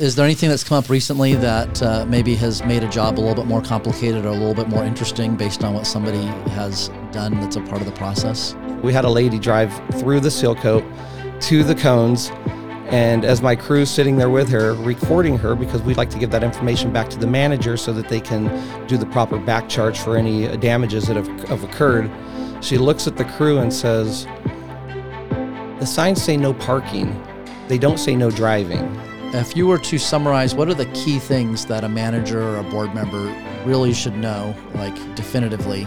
Is there anything that's come up recently that uh, maybe has made a job a little bit more complicated or a little bit more interesting based on what somebody has done that's a part of the process? We had a lady drive through the seal coat to the cones, and as my crew's sitting there with her, recording her because we'd like to give that information back to the manager so that they can do the proper back charge for any damages that have, have occurred. She looks at the crew and says, The signs say no parking, they don't say no driving. If you were to summarize, what are the key things that a manager or a board member really should know, like definitively,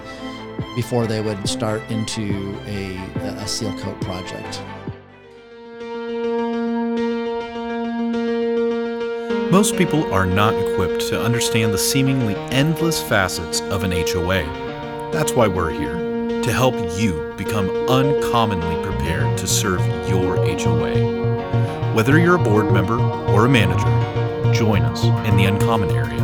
before they would start into a, a seal coat project? Most people are not equipped to understand the seemingly endless facets of an HOA. That's why we're here, to help you become uncommonly prepared to serve your HOA. Whether you're a board member or a manager, join us in the Uncommon area.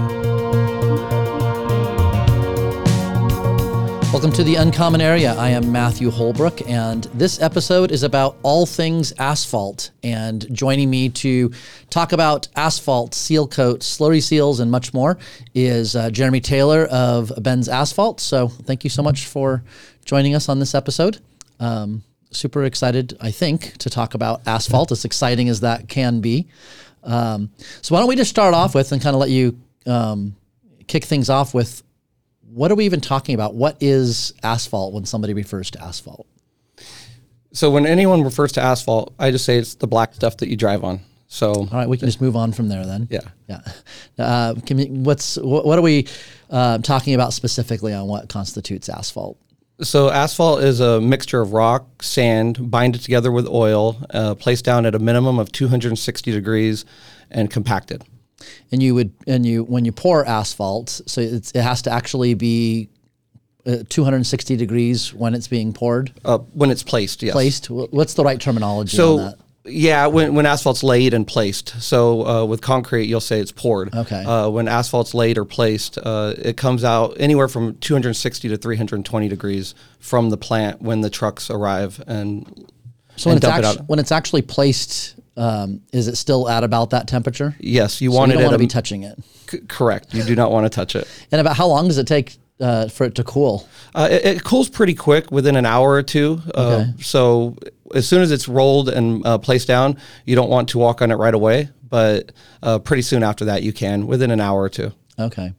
Welcome to the Uncommon Area. I am Matthew Holbrook, and this episode is about all things asphalt. And joining me to talk about asphalt, seal coat, slurry seals, and much more is uh, Jeremy Taylor of Ben's Asphalt. So thank you so much for joining us on this episode. Um, super excited, I think, to talk about asphalt, as exciting as that can be. Um, so, why don't we just start off with and kind of let you um, kick things off with what are we even talking about? What is asphalt when somebody refers to asphalt? So, when anyone refers to asphalt, I just say it's the black stuff that you drive on. So, all right, we can just move on from there then. Yeah, yeah. Uh, we, what's what, what, are we uh, talking about specifically on what constitutes asphalt? So asphalt is a mixture of rock, sand, bind it together with oil, uh, placed down at a minimum of 260 degrees, and compacted. And you would, and you when you pour asphalt, so it has to actually be uh, 260 degrees when it's being poured. Uh, when it's placed, yes. Placed. What's the right terminology so, on that? Yeah, when, when asphalt's laid and placed. So uh, with concrete, you'll say it's poured. Okay. Uh, when asphalt's laid or placed, uh, it comes out anywhere from 260 to 320 degrees from the plant when the trucks arrive and. So when, it's, actu- it when it's actually placed, um, is it still at about that temperature? Yes, you so want you it. Don't want to be touching it. C- correct. You do not want to touch it. And about how long does it take uh, for it to cool? Uh, it, it, cools pretty quick within an hour or two. Uh, okay. So as soon as it's rolled and uh, placed down, you don't want to walk on it right away, but uh, pretty soon after that, you can within an hour or two. Okay.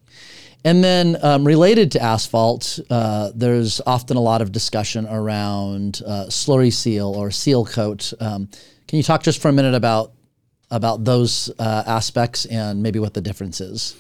And then, um, related to asphalt, uh, there's often a lot of discussion around uh, slurry seal or seal coat. Um, can you talk just for a minute about about those uh, aspects and maybe what the difference is?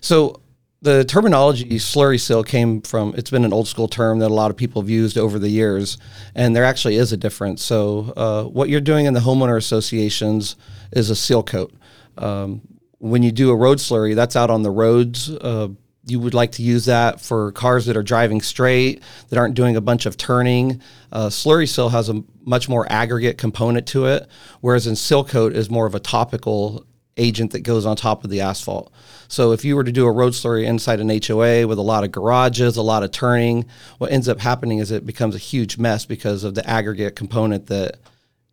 So, the terminology slurry seal came from it's been an old school term that a lot of people have used over the years and there actually is a difference. So uh, what you're doing in the homeowner associations is a seal coat. Um, when you do a road slurry that's out on the roads. Uh, you would like to use that for cars that are driving straight that aren't doing a bunch of turning. Uh, slurry seal has a much more aggregate component to it whereas in seal coat is more of a topical agent that goes on top of the asphalt. So if you were to do a road slurry inside an HOA with a lot of garages, a lot of turning, what ends up happening is it becomes a huge mess because of the aggregate component that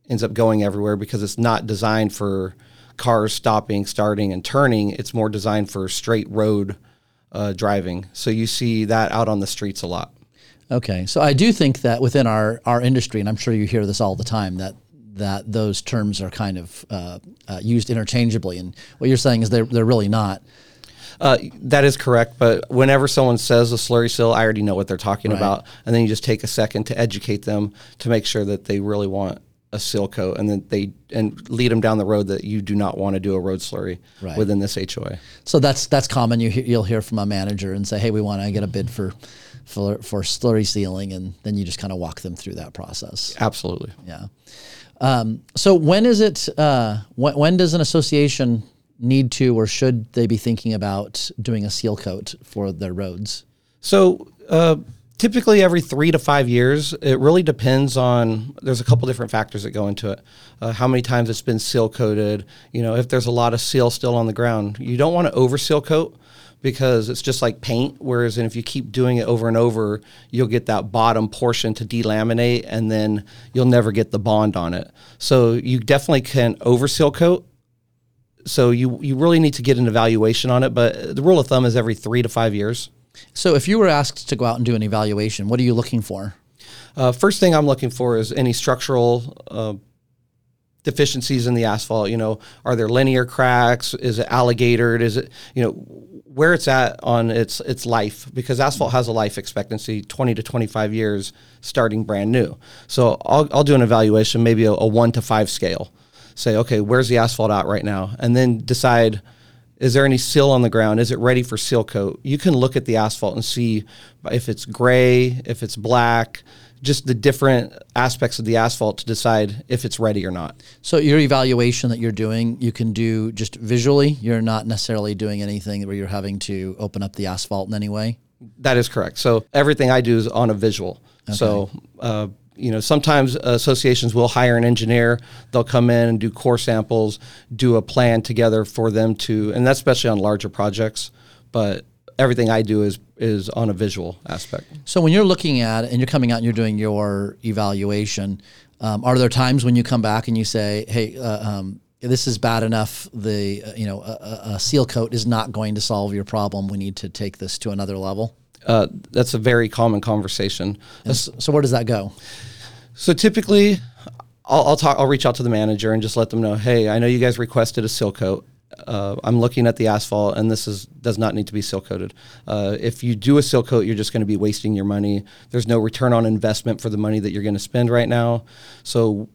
ends up going everywhere because it's not designed for cars stopping, starting, and turning. It's more designed for straight road uh, driving. So you see that out on the streets a lot. Okay, so I do think that within our our industry, and I'm sure you hear this all the time, that that those terms are kind of uh, uh, used interchangeably. And what you're saying is they're, they're really not. Uh, that is correct, but whenever someone says a slurry seal, I already know what they're talking right. about, and then you just take a second to educate them to make sure that they really want a seal coat, and then they and lead them down the road that you do not want to do a road slurry right. within this HOA. So that's that's common. You you'll hear from a manager and say, "Hey, we want to get a bid for for for slurry sealing," and then you just kind of walk them through that process. Absolutely. Yeah. Um, so when is it? Uh, when, when does an association need to, or should they be thinking about doing a seal coat for their roads? So. Uh, typically every three to five years it really depends on there's a couple different factors that go into it uh, how many times it's been seal coated you know if there's a lot of seal still on the ground you don't want to over seal coat because it's just like paint. Whereas if you keep doing it over and over, you'll get that bottom portion to delaminate and then you'll never get the bond on it. So you definitely can over seal coat so you you really need to get an evaluation on it. But the rule of thumb is every three to five years. So if you were asked to go out and do an evaluation, what are you looking for? Uh, first thing I'm looking for is any structural uh, deficiencies in the asphalt. You know, are there linear cracks? Is it alligatored? Is it you know where it's at on its its life? Because asphalt has a life expectancy 20 to 25 years starting brand new. So I'll I'll do an evaluation, maybe a, a one to five scale. Say, okay, where's the asphalt at right now, and then decide. Is there any seal on the ground? Is it ready for seal coat? You can look at the asphalt and see if it's gray, if it's black, just the different aspects of the asphalt to decide if it's ready or not. So your evaluation that you're doing, you can do just visually. You're not necessarily doing anything where you're having to open up the asphalt in any way. That is correct. So everything I do is on a visual. Okay. So uh, you know, sometimes associations will hire an engineer. They'll come in and do core samples, do a plan together for them to, and that's especially on larger projects. But everything I do is is on a visual aspect. So when you're looking at it and you're coming out and you're doing your evaluation, um, are there times when you come back and you say, "Hey"? Uh, um, this is bad enough. The uh, you know a, a, seal coat is not going to solve your problem. We need to take this to another level. Uh, that's a very common conversation. So, so where does that go? So typically, I'll, I'll, talk. I'll reach out to the manager and just let them know, hey, I know you guys requested a seal coat. Uh, I'm looking at the asphalt, and this is does not need to be seal coated. Uh, if you do a seal coat, you're just going to be wasting your money. There's no return on investment for the money that you're going to spend right now. So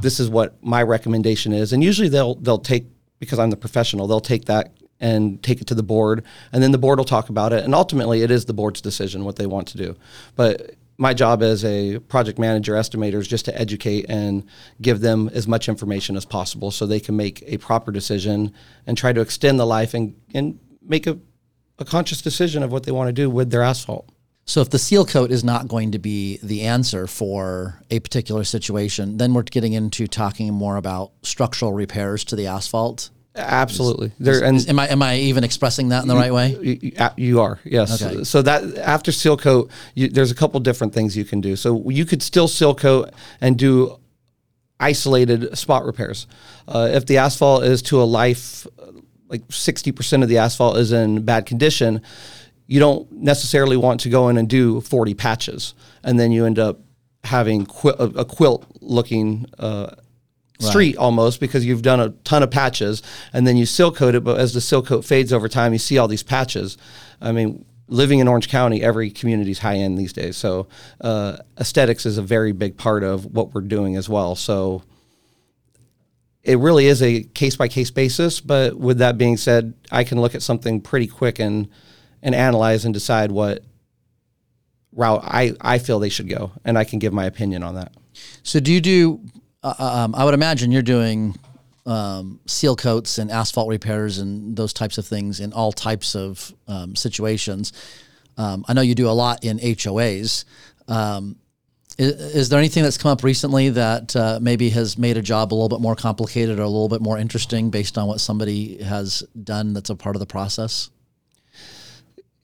this is what my recommendation is, and usually they'll they'll take because I'm the professional. They'll take that and take it to the board, and then the board will talk about it. And ultimately, it is the board's decision what they want to do. But my job as a project manager estimator is just to educate and give them as much information as possible so they can make a proper decision and try to extend the life and, and make a, a conscious decision of what they want to do with their asphalt. So if the seal coat is not going to be the answer for a particular situation, then we're getting into talking more about structural repairs to the asphalt Absolutely. There and am I am I even expressing that in the you, right way? You, you are. Yes. Okay. So that after seal coat, you, there's a couple different things you can do. So you could still seal coat and do isolated spot repairs. Uh, if the asphalt is to a life, like 60% of the asphalt is in bad condition, you don't necessarily want to go in and do 40 patches, and then you end up having qu- a, quilt looking. Uh, street right. almost because you've done a ton of patches and then you seal coat it but as the seal coat fades over time you see all these patches. I mean living in orange county every community is high end these days. So uh, aesthetics is a very big part of what we're doing as well. So it really is a case by case basis but with that being said i can look at something pretty quick and and analyze and decide what route i i feel they should go and i can give my opinion on that. So do you do uh, um, I would imagine you're doing um, seal coats and asphalt repairs and those types of things in all types of um, situations. Um, I know you do a lot in HOAs. Um, is, is, there anything that's come up recently that uh, maybe has made a job a little bit more complicated or a little bit more interesting based on what somebody has done that's a part of the process?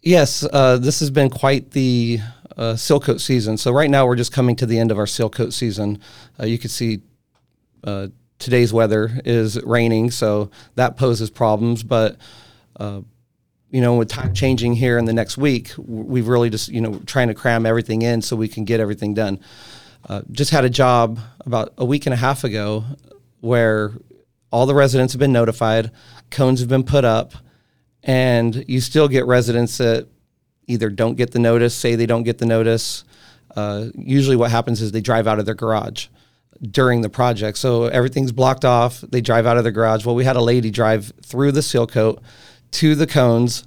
Yes, uh, this has been quite the uh, seal coat season. So right now we're just coming to the end of our seal coat season. Uh, you can see uh, today's weather is raining, so that poses problems. But uh, you know, with time changing here in the next week, we've really just you know trying to cram everything in so we can get everything done. Uh, just had a job about a week and a half ago where all the residents have been notified, cones have been put up, and you still get residents that either don't get the notice, say they don't get the notice. Uh, usually, what happens is they drive out of their garage during the project. So everything's blocked off. They drive out of the garage. Well, we had a lady drive through the seal coat to the cones.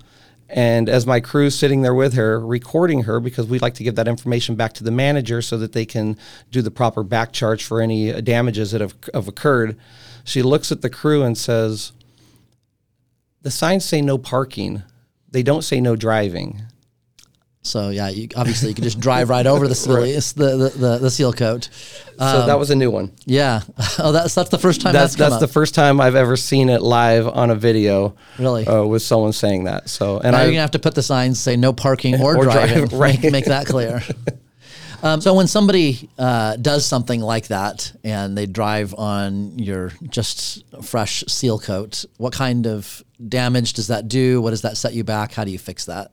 And as my crew's sitting there with her, recording her, because we'd like to give that information back to the manager so that they can do the proper back charge for any damages that have, have occurred, she looks at the crew and says, The signs say no parking, they don't say no driving. So yeah, you, obviously you can just drive right over the seal, right. the, the, the, the, seal coat. Um, so that was a new one. Yeah. Oh, that's that's the first time that's that's, that's the first time I've ever seen it live on a video. Really, uh, with someone saying that. So and now I, you're gonna have to put the signs say no parking or, or driving. Drive, right. Make, make that clear. Um, so when somebody uh, does something like that and they drive on your just fresh seal coat, what kind of damage does that do? What does that set you back? How do you fix that?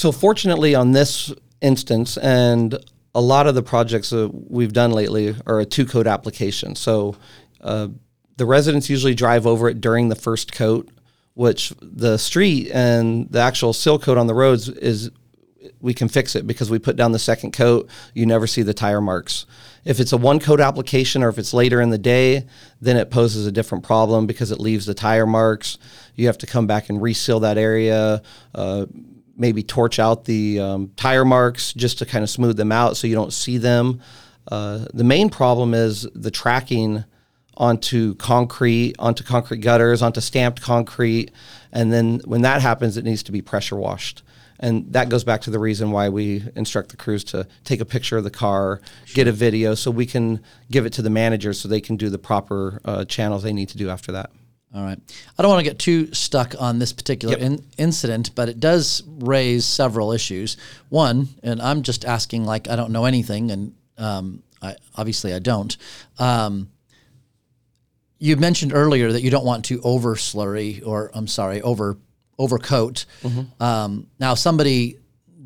So fortunately, on this instance, and a lot of the projects that we've done lately are a two coat application. So uh, the residents usually drive over it during the first coat, which the street and the actual seal coat on the roads is we can fix it because we put down the second coat. You never see the tire marks. If it's a one coat application or if it's later in the day, then it poses a different problem because it leaves the tire marks. You have to come back and reseal that area. Uh, maybe torch out the um, tire marks just to kind of smooth them out so you don't see them. Uh, the main problem is the tracking onto concrete, onto concrete gutters, onto stamped concrete. And then when that happens, it needs to be pressure washed. And that goes back to the reason why we instruct the crews to take a picture of the car, sure. get a video, so we can give it to the manager so they can do the proper uh, channels they need to do after that. All right. I don't want to get too stuck on this particular yep. in- incident, but it does raise several issues. One, and I'm just asking like I don't know anything, and um, I, obviously I don't. Um, you mentioned earlier that you don't want to over slurry, or I'm sorry, over overcoat. Mm-hmm. Um, now, somebody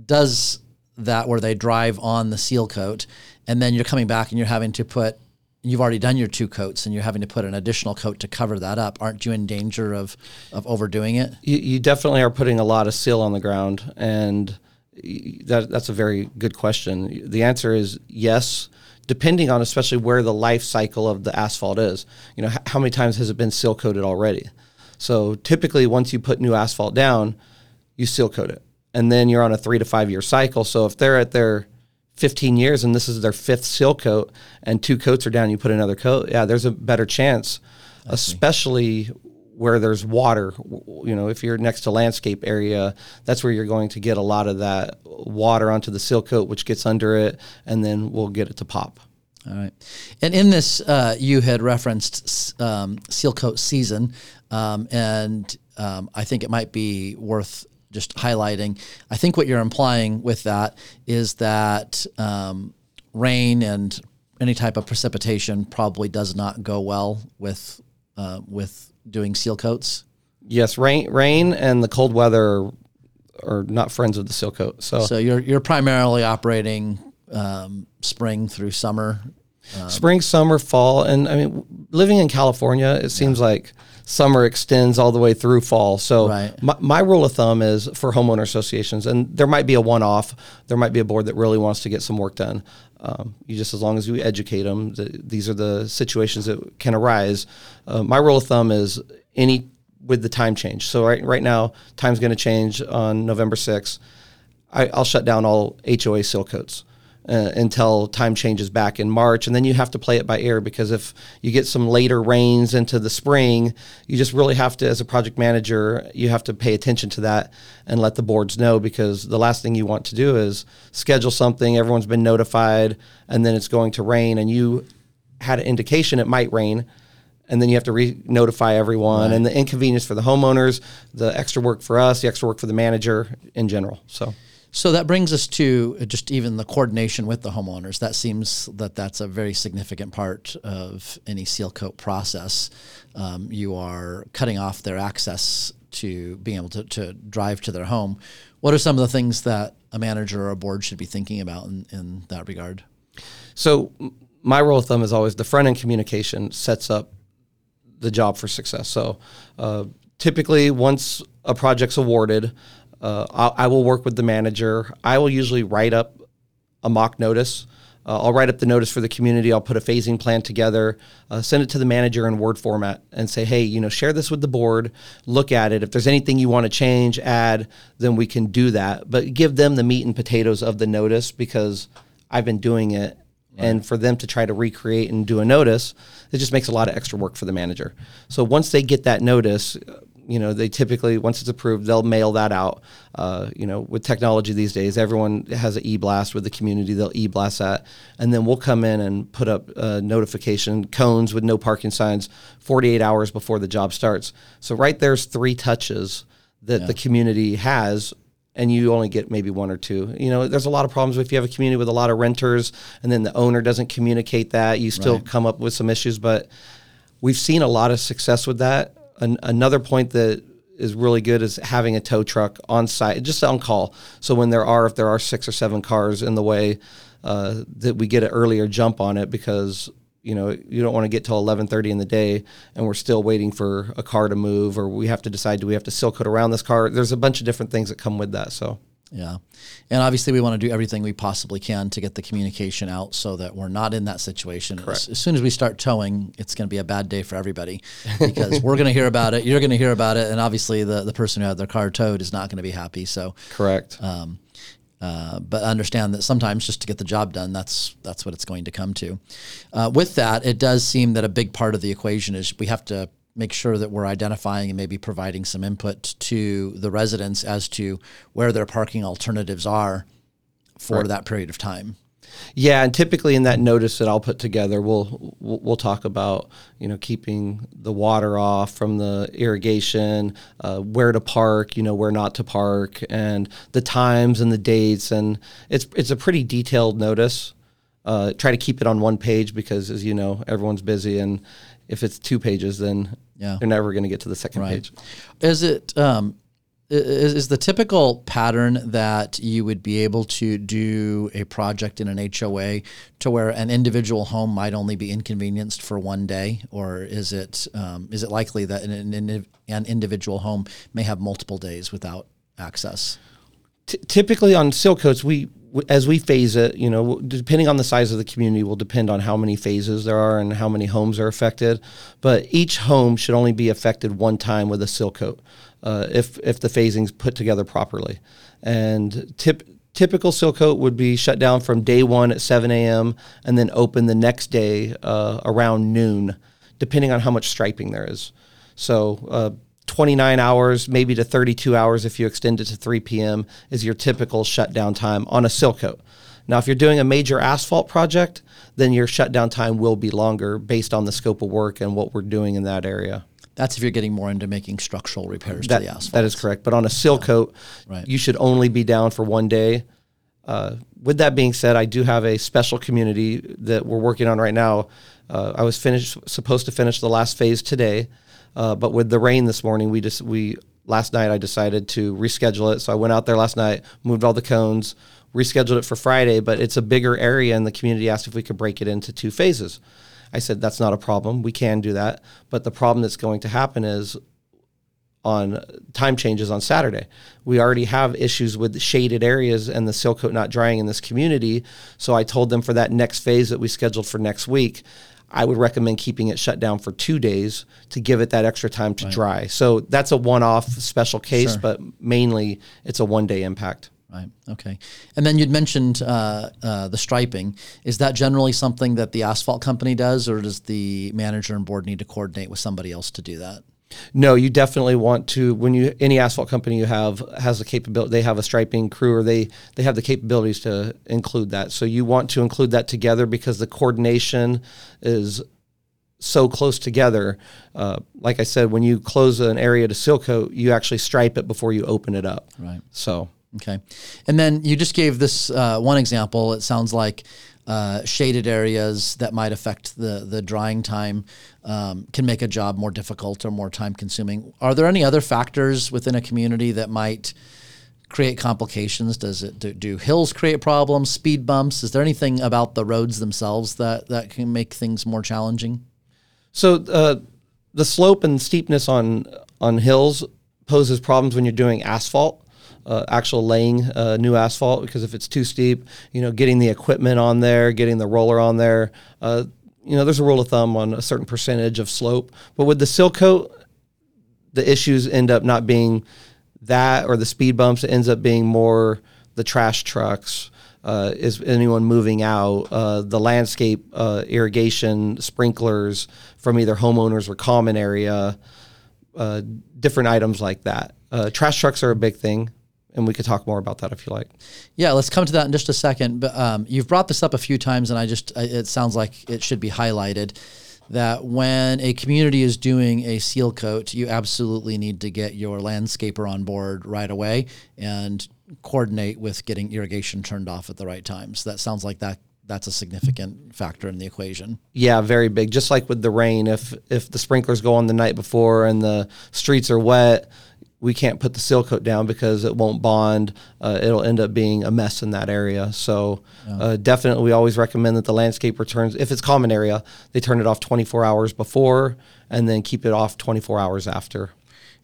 does that where they drive on the seal coat, and then you're coming back and you're having to put you've already done your two coats and you're having to put an additional coat to cover that up, aren't you in danger of, of overdoing it? You, you definitely are putting a lot of seal on the ground. And that, that's a very good question. The answer is yes, depending on especially where the life cycle of the asphalt is. You know, how many times has it been seal coated already? So typically, once you put new asphalt down, you seal coat it. And then you're on a three to five year cycle. So if they're at their 15 years and this is their fifth seal coat and two coats are down, you put another coat, yeah, there's a better chance, especially where there's water. You know, if you're next to landscape area, that's where you're going to get a lot of that water onto the seal coat, which gets under it, and then we'll get it to pop. All right. And in this, uh, you had referenced um, seal coat season, um, and um, I think it might be worth just highlighting. I think what you're implying with that is that um, rain and any type of precipitation probably does not go well with uh, with doing seal coats. Yes, rain, rain, and the cold weather are, not friends with the seal coat. So, so you're you're primarily operating um, spring through summer. Um, spring, summer, fall, and I mean, living in California, it seems yeah. like summer extends all the way through fall. So right. my, my, rule of thumb is for homeowner associations, and there might be a one-off. There might be a board that really wants to get some work done. Um, you just as long as you educate them, the, these are the situations that can arise. Uh, my rule of thumb is any with the time change. So right right now, time's going to change on November 6th. I, will shut down all HOA seal coats uh, until time changes back in March. And then you have to play it by ear because if you get some later rains into the spring, you just really have to, as a project manager, you have to pay attention to that and let the boards know because the last thing you want to do is schedule something, everyone's been notified, and then it's going to rain and you had an indication it might rain and then you have to re-notify everyone right. and the inconvenience for the homeowners the extra work for us the extra work for the manager in general so so that brings us to just even the coordination with the homeowners. That seems that that's a very significant part of any seal coat process. Um, you are cutting off their access to being able to, to drive to their home. What are some of the things that a manager or a board should be thinking about in, in that regard? So my rule of thumb is always the front end communication sets up the job for success. So uh, typically, once a project's awarded, uh, I will work with the manager. I will usually write up a mock notice. Uh, I'll write up the notice for the community. I'll put a phasing plan together, uh, send it to the manager in Word format, and say, hey, you know, share this with the board. Look at it. If there's anything you want to change, add, then we can do that. But give them the meat and potatoes of the notice because I've been doing it. Right. And for them to try to recreate and do a notice, it just makes a lot of extra work for the manager. So once they get that notice, you know they typically once it's approved they'll mail that out uh, you know with technology these days everyone has an e-blast with the community they'll e-blast that and then we'll come in and put up a notification cones with no parking signs 48 hours before the job starts so right there's three touches that yeah. the community has and you only get maybe one or two. You know, there's a lot of problems if you have a community with a lot of renters and then the owner doesn't communicate that, you still Right. come up with some issues, but we've seen a lot of success with that. An- another point that is really good is having a tow truck on site, just on call. So when there are, if there are six or seven cars in the way, uh, that we get an earlier jump on it because you know you don't want to get till 11:30 in the day and we're still waiting for a car to move or we have to decide do we have to seal coat around this car. There's a bunch of different things that come with that. So Yeah. And obviously, we want to do everything we possibly can to get the communication out so that we're not in that situation. As, as soon as we start towing, it's going to be a bad day for everybody because we're going to hear about it, you're going to hear about it, and obviously, the, the person who had their car towed is not going to be happy. So, correct. um, uh, but understand that sometimes just to get the job done, that's that's what it's going to come to. Uh, with that, it does seem that a big part of the equation is we have to make sure that we're identifying and maybe providing some input to the residents as to where their parking alternatives are for Right. that period of time. Yeah, and typically in that notice that I'll put together, we'll we'll, we'll talk about you know keeping the water off from the irrigation, uh, where to park, you know where not to park, and the times and the dates, and it's it's a pretty detailed notice. Uh, try to keep it on one page because, as you know, everyone's busy, and if it's two pages, then Yeah. they're never going to get to the second Right. page. Is it um, is, is the typical pattern that you would be able to do a project in an HOA to where an individual home might only be inconvenienced for one day, or is it um, is it likely that an, an, an individual home may have multiple days without access? T- typically on seal coats, we as we phase it, you know, depending on the size of the community, will depend on how many phases there are and how many homes are affected. But each home should only be affected one time with a seal coat, uh, if if the phasing's put together properly. And tip, typical seal coat would be shut down from day one at 7 a.m. and then open the next day uh, around noon, depending on how much striping there is. So. Uh, 29 hours, maybe to 32 hours if you extend it to 3 p.m. is your typical shutdown time on a seal coat. Now, if you're doing a major asphalt project, then your shutdown time will be longer based on the scope of work and what we're doing in that area. That's if you're getting more into making structural repairs That, to the asphalt. that is correct. But on a seal coat, Right. you should only be down for one day. Uh, with that being said, I do have a special community that we're working on right now. Uh, I was finished supposed to finish the last phase today, uh, but with the rain this morning, we just we last night I decided to reschedule it. So I went out there last night, moved all the cones, rescheduled it for Friday. But it's a bigger area, and the community asked if we could break it into two phases. I said that's not a problem. We can do that. But the problem that's going to happen is on time changes on Saturday. We already have issues with shaded areas and the seal coat not drying in this community. So I told them for that next phase that we scheduled for next week, I would recommend keeping it shut down for two days to give it that extra time to dry. So that's a one off special case, Sure. but mainly it's a one day impact. Right. Okay. And then you'd mentioned uh, uh, the striping. Is that generally something that the asphalt company does, or does the manager and board need to coordinate with somebody else to do that? No, you definitely want to when you any asphalt company you have has the capability they have a striping crew or they they have the capabilities to include that. So you want to include that together because the coordination is so close together. Uh, like I said, when you close an area to seal coat, you actually stripe it before you open it up. Right. So Okay. And then you just gave this uh, one example. It sounds like uh, shaded areas that might affect the, the drying time um, can make a job more difficult or more time consuming. Are there any other factors within a community that might create complications? Does it do, do hills create problems, speed bumps? Is there anything about the roads themselves that, that can make things more challenging? So uh, the slope and steepness on on hills poses problems when you're doing asphalt, uh, actual laying uh, new asphalt. Because if it's too steep, you know, getting the equipment on there, getting the roller on there, uh, you know, there's a rule of thumb on a certain percentage of slope. But with the seal coat, the issues end up not being that or the speed bumps. It ends up being more the trash trucks. Uh, is anyone moving out? Uh, the landscape uh, irrigation sprinklers from either homeowners or common area. Uh, different items like that. Uh, trash trucks are a big thing, and we could talk more about that if you like. Yeah, let's come to that in just a second. But um, you've brought this up a few times, and I just it sounds like it should be highlighted. that when a community is doing a seal coat, you absolutely need to get your landscaper on board right away and coordinate with getting irrigation turned off at the right time. So that sounds like that that's a significant factor in the equation. Yeah, very big. Just like with the rain, if if the sprinklers go on the night before and the streets are wet, we can't put the seal coat down because it won't bond. Uh, it'll end up being a mess in that area. So yeah. uh, definitely, we always recommend that the landscaper turns if it's common area, they turn it off 24 hours before and then keep it off 24 hours after.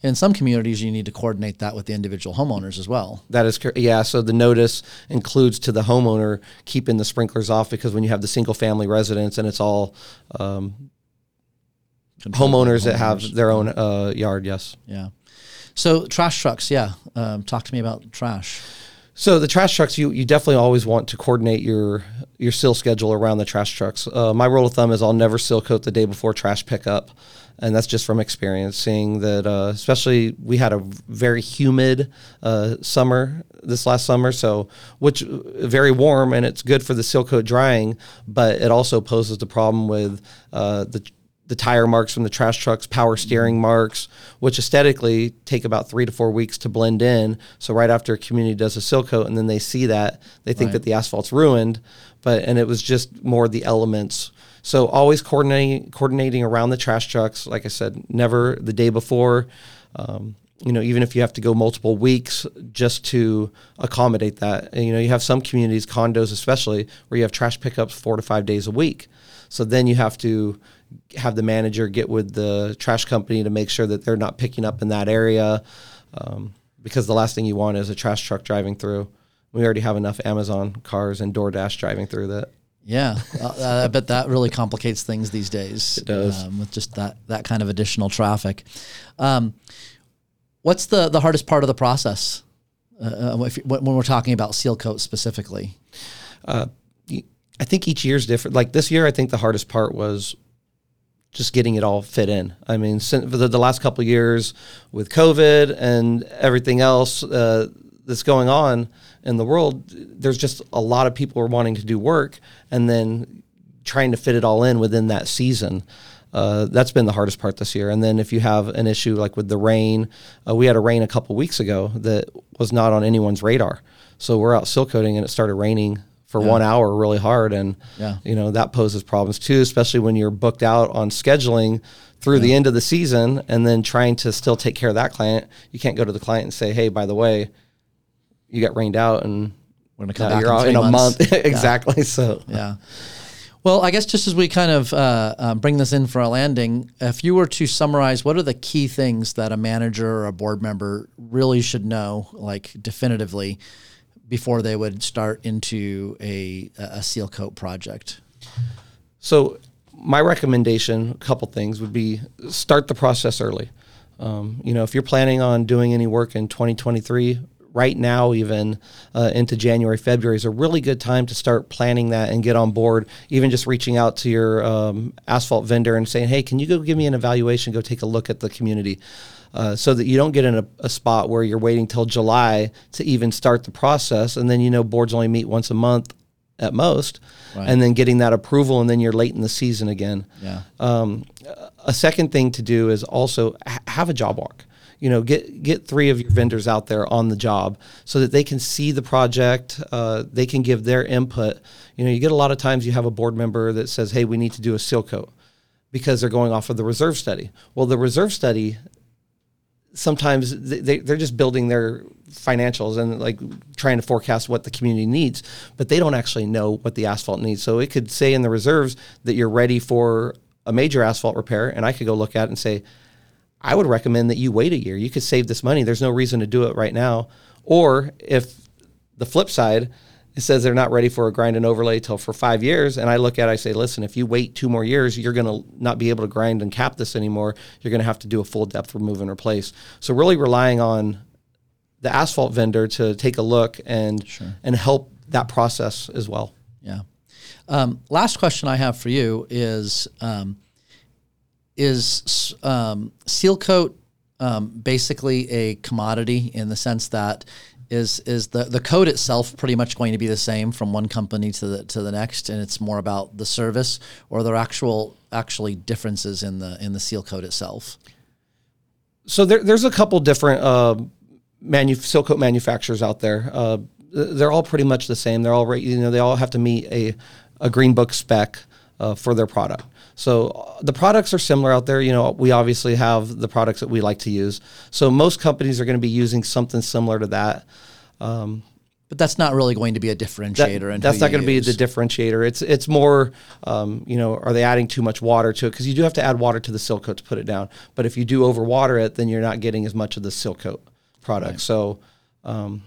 In some communities, you need to coordinate that with the individual homeowners as well. That is correct. Yeah. So the notice includes to the homeowner keeping the sprinklers off because when you have the single family residence and it's all um, homeowners, homeowners, that have their own uh, yard, yes. Yeah. So trash trucks, yeah. Um, talk to me about trash. So the trash trucks, you you definitely always want to coordinate your your seal schedule around the trash trucks. Uh, my rule of thumb is I'll never seal coat the day before trash pickup and that's just from experience seeing that uh, especially we had a very humid uh, summer this last summer so which very warm and it's good for the seal coat drying but it also poses the problem with uh, the the tire marks from the trash trucks, power steering marks, which aesthetically take about three to four weeks to blend in. So right after a community does a seal coat and then they see that, they think right. that the asphalt's ruined. But and it was just more the elements so always coordinating coordinating around the trash trucks. Like I said, never the day before. Um, you know, even if you have to go multiple weeks just to accommodate that. And, you know, you have some communities, condos especially, where you have trash pickups four to five days a week. So then you have to have the manager get with the trash company to make sure that they're not picking up in that area. Um, because the last thing you want is a trash truck driving through. We already have enough Amazon cars and DoorDash driving through that. Yeah, uh, I bet that really complicates things these days. It does um, with just that that kind of additional traffic. Um, what's the the hardest part of the process uh, uh if, when we're talking about seal coat specifically? Uh, I think each year is different. Like this year, I think the hardest part was just getting it all fit in. I mean, since the, the last couple years with COVID and everything else uh, that's going on in the world, there's just a lot of people are wanting to do work and then trying to fit it all in within that season. Uh, that's been the hardest part this year. And then if you have an issue like with the rain, uh, we had a rain a couple weeks ago that was not on anyone's radar. So we're out seal coating and it started raining for yeah. one hour really hard. And, yeah. you know, that poses problems too, especially when you're booked out on scheduling through yeah. the end of the season and then trying to still take care of that client. You can't go to the client and say, hey, by the way, you got rained out and we're gonna come back you're in, in a month exactly. Yeah. So yeah. Well, I guess just as we kind of uh, uh, bring this in for a landing, if you were to summarize, what are the key things that a manager or a board member really should know, like definitively, before they would start into a, a seal coat project? So, my recommendation, a couple things, would be start the process early. Um, you know, if you're planning on doing any work in 2023, right now, even uh, into January, February, is a really good time to start planning that and get on board. Even just reaching out to your um, asphalt vendor and saying, "Hey, can you go give me an evaluation? Go take a look at the community." Uh, so that you don't get in a, a, spot where you're waiting till July to even start the process, and then you know boards only meet once a month at most, right. and then getting that approval, and then you're late in the season again. Yeah. Um, a second thing to do is also ha- have a job walk you know get get three of your vendors out there on the job so that they can see the project uh, they can give their input you know you get a lot of times you have a board member that says hey we need to do a seal coat because they're going off of the reserve study well the reserve study sometimes they, they're just building their financials and like trying to forecast what the community needs but they don't actually know what the asphalt needs so it could say in the reserves that you're ready for a major asphalt repair and i could go look at it and say I would recommend that you wait a year. You could save this money. There's no reason to do it right now. Or if the flip side, it says they're not ready for a grind and overlay till for five years, and I look at it, I say, listen, if you wait two more years, you're going to not be able to grind and cap this anymore. You're going to have to do a full depth remove and replace. So really relying on the asphalt vendor to take a look and sure. and help that process as well. Yeah. Um, last question I have for you is. Um, is um, seal coat um, basically a commodity in the sense that is is the the code itself pretty much going to be the same from one company to the to the next, and it's more about the service, or are there actual actually differences in the in the seal coat itself? So there, there's a couple different uh, manu- seal coat manufacturers out there. Uh, they're all pretty much the same. They're all right. You know, they all have to meet a a green book spec uh, for their product. So uh, the products are similar out there. You know, we obviously have the products that we like to use. So most companies are going to be using something similar to that. Um, but that's not really going to be a differentiator. That, that's not going to be the differentiator. It's it's more, um, you know, are they adding too much water to it? Because you do have to add water to the seal coat to put it down. But if you do overwater it, then you're not getting as much of the seal coat product. Right. So, um,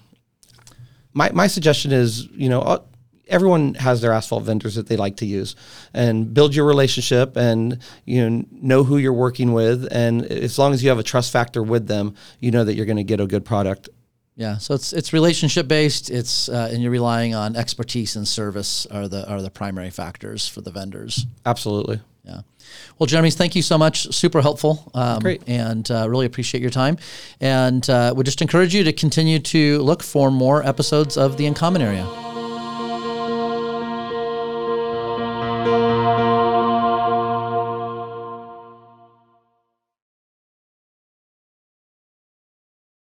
my my suggestion is, you know, uh, everyone has their asphalt vendors that they like to use and build your relationship and you know know who you're working with and as long as you have a trust factor with them you know that you're going to get a good product yeah so it's it's relationship based it's uh, and you're relying on expertise and service are the are the primary factors for the vendors absolutely yeah well, Jeremy, thank you so much. Super helpful. Um, Great. And uh, really appreciate your time. And uh, would just encourage you to continue to look for more episodes of the Uncommon Area.